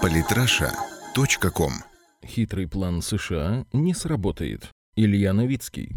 Политраша.ком Хитрый план США не сработает. Илья Новицкий.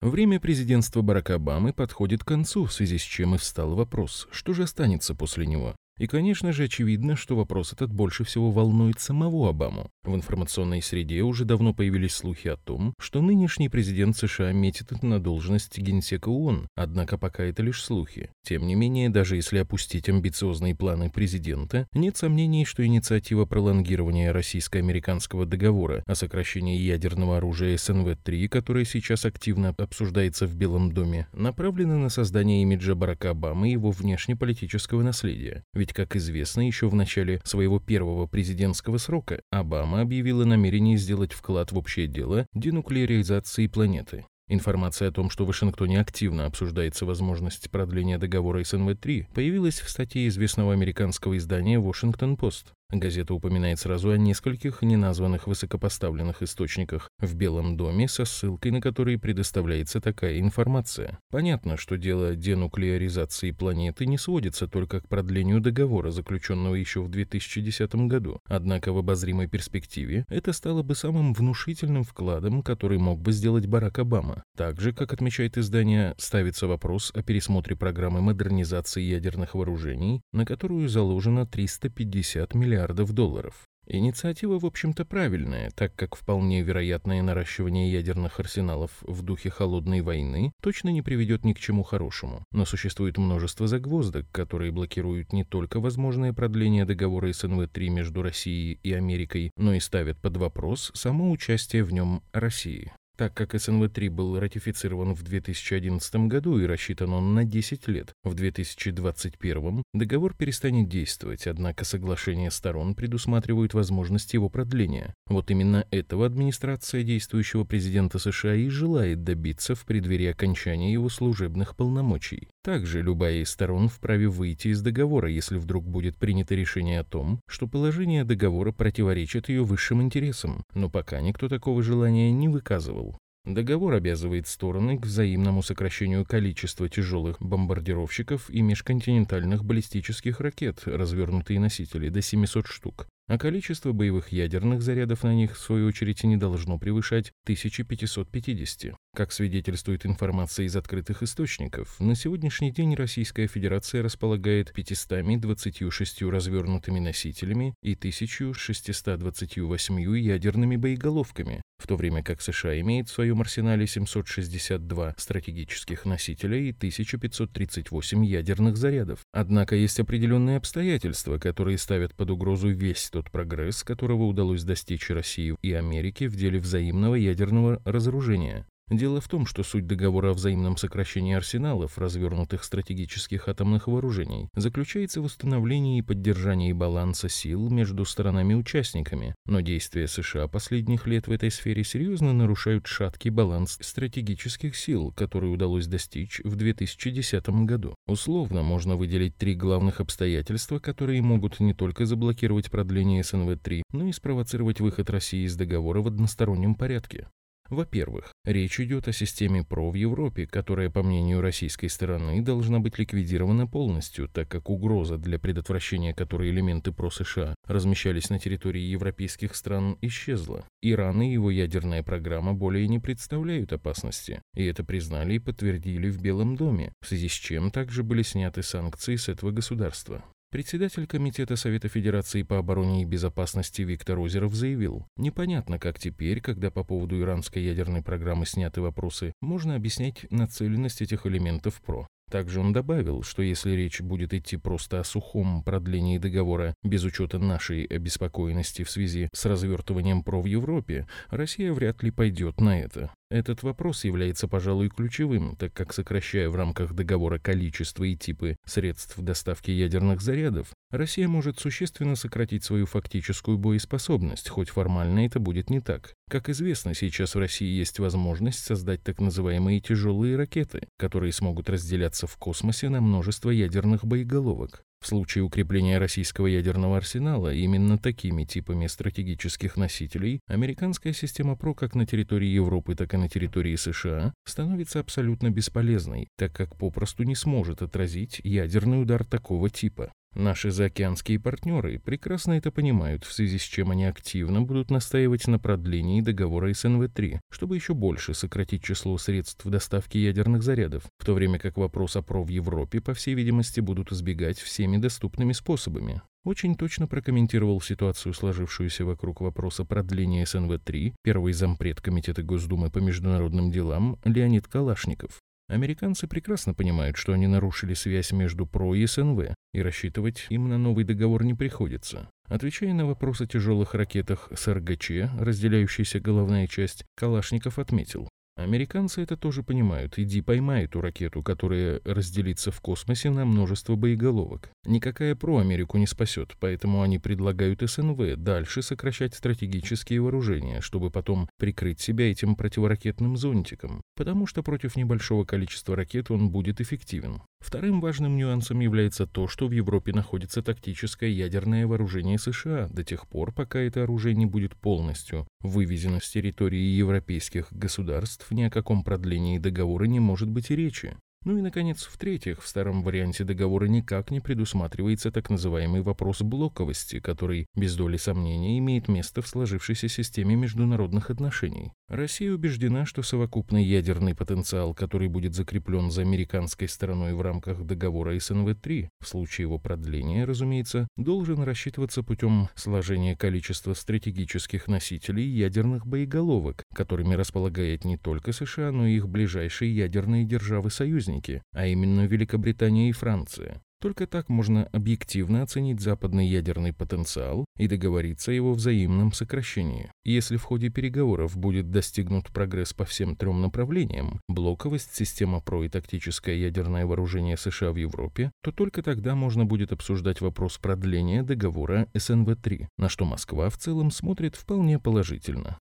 Время президентства Барака Обамы подходит к концу, в связи с чем и встал вопрос, что же останется после него. И, конечно же, очевидно, что вопрос этот больше всего волнует самого Обаму. В информационной среде уже давно появились слухи о том, что нынешний президент США метит на должность генсека ООН, однако пока это лишь слухи. Тем не менее, даже если опустить амбициозные планы президента, нет сомнений, что инициатива пролонгирования российско-американского договора о сокращении ядерного оружия СНВ-3, которая сейчас активно обсуждается в Белом доме, направлена на создание имиджа Барака Обамы и его внешнеполитического наследия. Ведь ведь, как известно, еще в начале своего первого президентского срока Обама объявила намерение сделать вклад в общее дело денуклеаризации планеты. Информация о том, что в Вашингтоне активно обсуждается возможность продления договора СНВ-3, появилась в статье известного американского издания «Вашингтон-Пост». Газета упоминает сразу о нескольких неназванных высокопоставленных источниках в Белом доме со ссылкой на которые предоставляется такая информация. Понятно, что дело денуклеаризации планеты не сводится только к продлению договора, заключенного еще в 2010 году. Однако в обозримой перспективе это стало бы самым внушительным вкладом, который мог бы сделать Барак Обама. Также, как отмечает издание, ставится вопрос о пересмотре программы модернизации ядерных вооружений, на которую заложено 350 миллиардов миллиардов долларов. Инициатива, в общем-то, правильная, так как вполне вероятное наращивание ядерных арсеналов в духе холодной войны точно не приведет ни к чему хорошему. Но существует множество загвоздок, которые блокируют не только возможное продление договора СНВ-3 между Россией и Америкой, но и ставят под вопрос само участие в нем России. Так как СНВ-3 был ратифицирован в 2011 году и рассчитан он на 10 лет, в 2021 договор перестанет действовать, однако соглашение сторон предусматривает возможность его продления. Вот именно этого администрация действующего президента США и желает добиться в преддверии окончания его служебных полномочий. Также любая из сторон вправе выйти из договора, если вдруг будет принято решение о том, что положение договора противоречит ее высшим интересам, но пока никто такого желания не выказывал. Договор обязывает стороны к взаимному сокращению количества тяжелых бомбардировщиков и межконтинентальных баллистических ракет, развернутые носители, до 700 штук а количество боевых ядерных зарядов на них, в свою очередь, не должно превышать 1550. Как свидетельствует информация из открытых источников, на сегодняшний день Российская Федерация располагает 526 развернутыми носителями и 1628 ядерными боеголовками, в то время как США имеет в своем арсенале 762 стратегических носителя и 1538 ядерных зарядов. Однако есть определенные обстоятельства, которые ставят под угрозу весь тот прогресс, которого удалось достичь России и Америке в деле взаимного ядерного разоружения. Дело в том, что суть договора о взаимном сокращении арсеналов, развернутых стратегических атомных вооружений, заключается в установлении и поддержании баланса сил между сторонами-участниками, но действия США последних лет в этой сфере серьезно нарушают шаткий баланс стратегических сил, который удалось достичь в 2010 году. Условно можно выделить три главных обстоятельства, которые могут не только заблокировать продление СНВ-3, но и спровоцировать выход России из договора в одностороннем порядке. Во-первых, речь идет о системе ПРО в Европе, которая, по мнению российской стороны, должна быть ликвидирована полностью, так как угроза, для предотвращения которой элементы ПРО США размещались на территории европейских стран, исчезла. Иран и его ядерная программа более не представляют опасности, и это признали и подтвердили в Белом доме, в связи с чем также были сняты санкции с этого государства. Председатель Комитета Совета Федерации по обороне и безопасности Виктор Озеров заявил, непонятно, как теперь, когда по поводу иранской ядерной программы сняты вопросы, можно объяснять нацеленность этих элементов ПРО. Также он добавил, что если речь будет идти просто о сухом продлении договора без учета нашей обеспокоенности в связи с развертыванием ПРО в Европе, Россия вряд ли пойдет на это. Этот вопрос является, пожалуй, ключевым, так как сокращая в рамках договора количество и типы средств доставки ядерных зарядов, Россия может существенно сократить свою фактическую боеспособность, хоть формально это будет не так. Как известно, сейчас в России есть возможность создать так называемые тяжелые ракеты, которые смогут разделяться в космосе на множество ядерных боеголовок. В случае укрепления российского ядерного арсенала именно такими типами стратегических носителей американская система ПРО как на территории Европы, так и на территории США становится абсолютно бесполезной, так как попросту не сможет отразить ядерный удар такого типа. Наши заокеанские партнеры прекрасно это понимают, в связи с чем они активно будут настаивать на продлении договора СНВ-3, чтобы еще больше сократить число средств доставки ядерных зарядов, в то время как вопрос о ПРО в Европе, по всей видимости, будут избегать всеми доступными способами. Очень точно прокомментировал ситуацию, сложившуюся вокруг вопроса продления СНВ-3, первый зампред Комитета Госдумы по международным делам Леонид Калашников. Американцы прекрасно понимают, что они нарушили связь между ПРО и СНВ, и рассчитывать им на новый договор не приходится. Отвечая на вопрос о тяжелых ракетах с РГЧ, разделяющейся головная часть, Калашников отметил, Американцы это тоже понимают. Иди поймай эту ракету, которая разделится в космосе на множество боеголовок. Никакая ПРО Америку не спасет, поэтому они предлагают СНВ дальше сокращать стратегические вооружения, чтобы потом прикрыть себя этим противоракетным зонтиком, потому что против небольшого количества ракет он будет эффективен. Вторым важным нюансом является то, что в Европе находится тактическое ядерное вооружение США до тех пор, пока это оружие не будет полностью вывезено с территории европейских государств, ни о каком продлении договора не может быть и речи. Ну и, наконец, в-третьих, в старом варианте договора никак не предусматривается так называемый вопрос блоковости, который, без доли сомнения, имеет место в сложившейся системе международных отношений. Россия убеждена, что совокупный ядерный потенциал, который будет закреплен за американской стороной в рамках договора СНВ-3, в случае его продления, разумеется, должен рассчитываться путем сложения количества стратегических носителей ядерных боеголовок, которыми располагает не только США, но и их ближайшие ядерные державы-союзники союзники, а именно Великобритания и Франция. Только так можно объективно оценить западный ядерный потенциал и договориться о его взаимном сокращении. Если в ходе переговоров будет достигнут прогресс по всем трем направлениям – блоковость, система ПРО и тактическое ядерное вооружение США в Европе, то только тогда можно будет обсуждать вопрос продления договора СНВ-3, на что Москва в целом смотрит вполне положительно.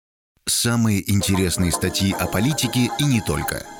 Самые интересные статьи о политике и не только –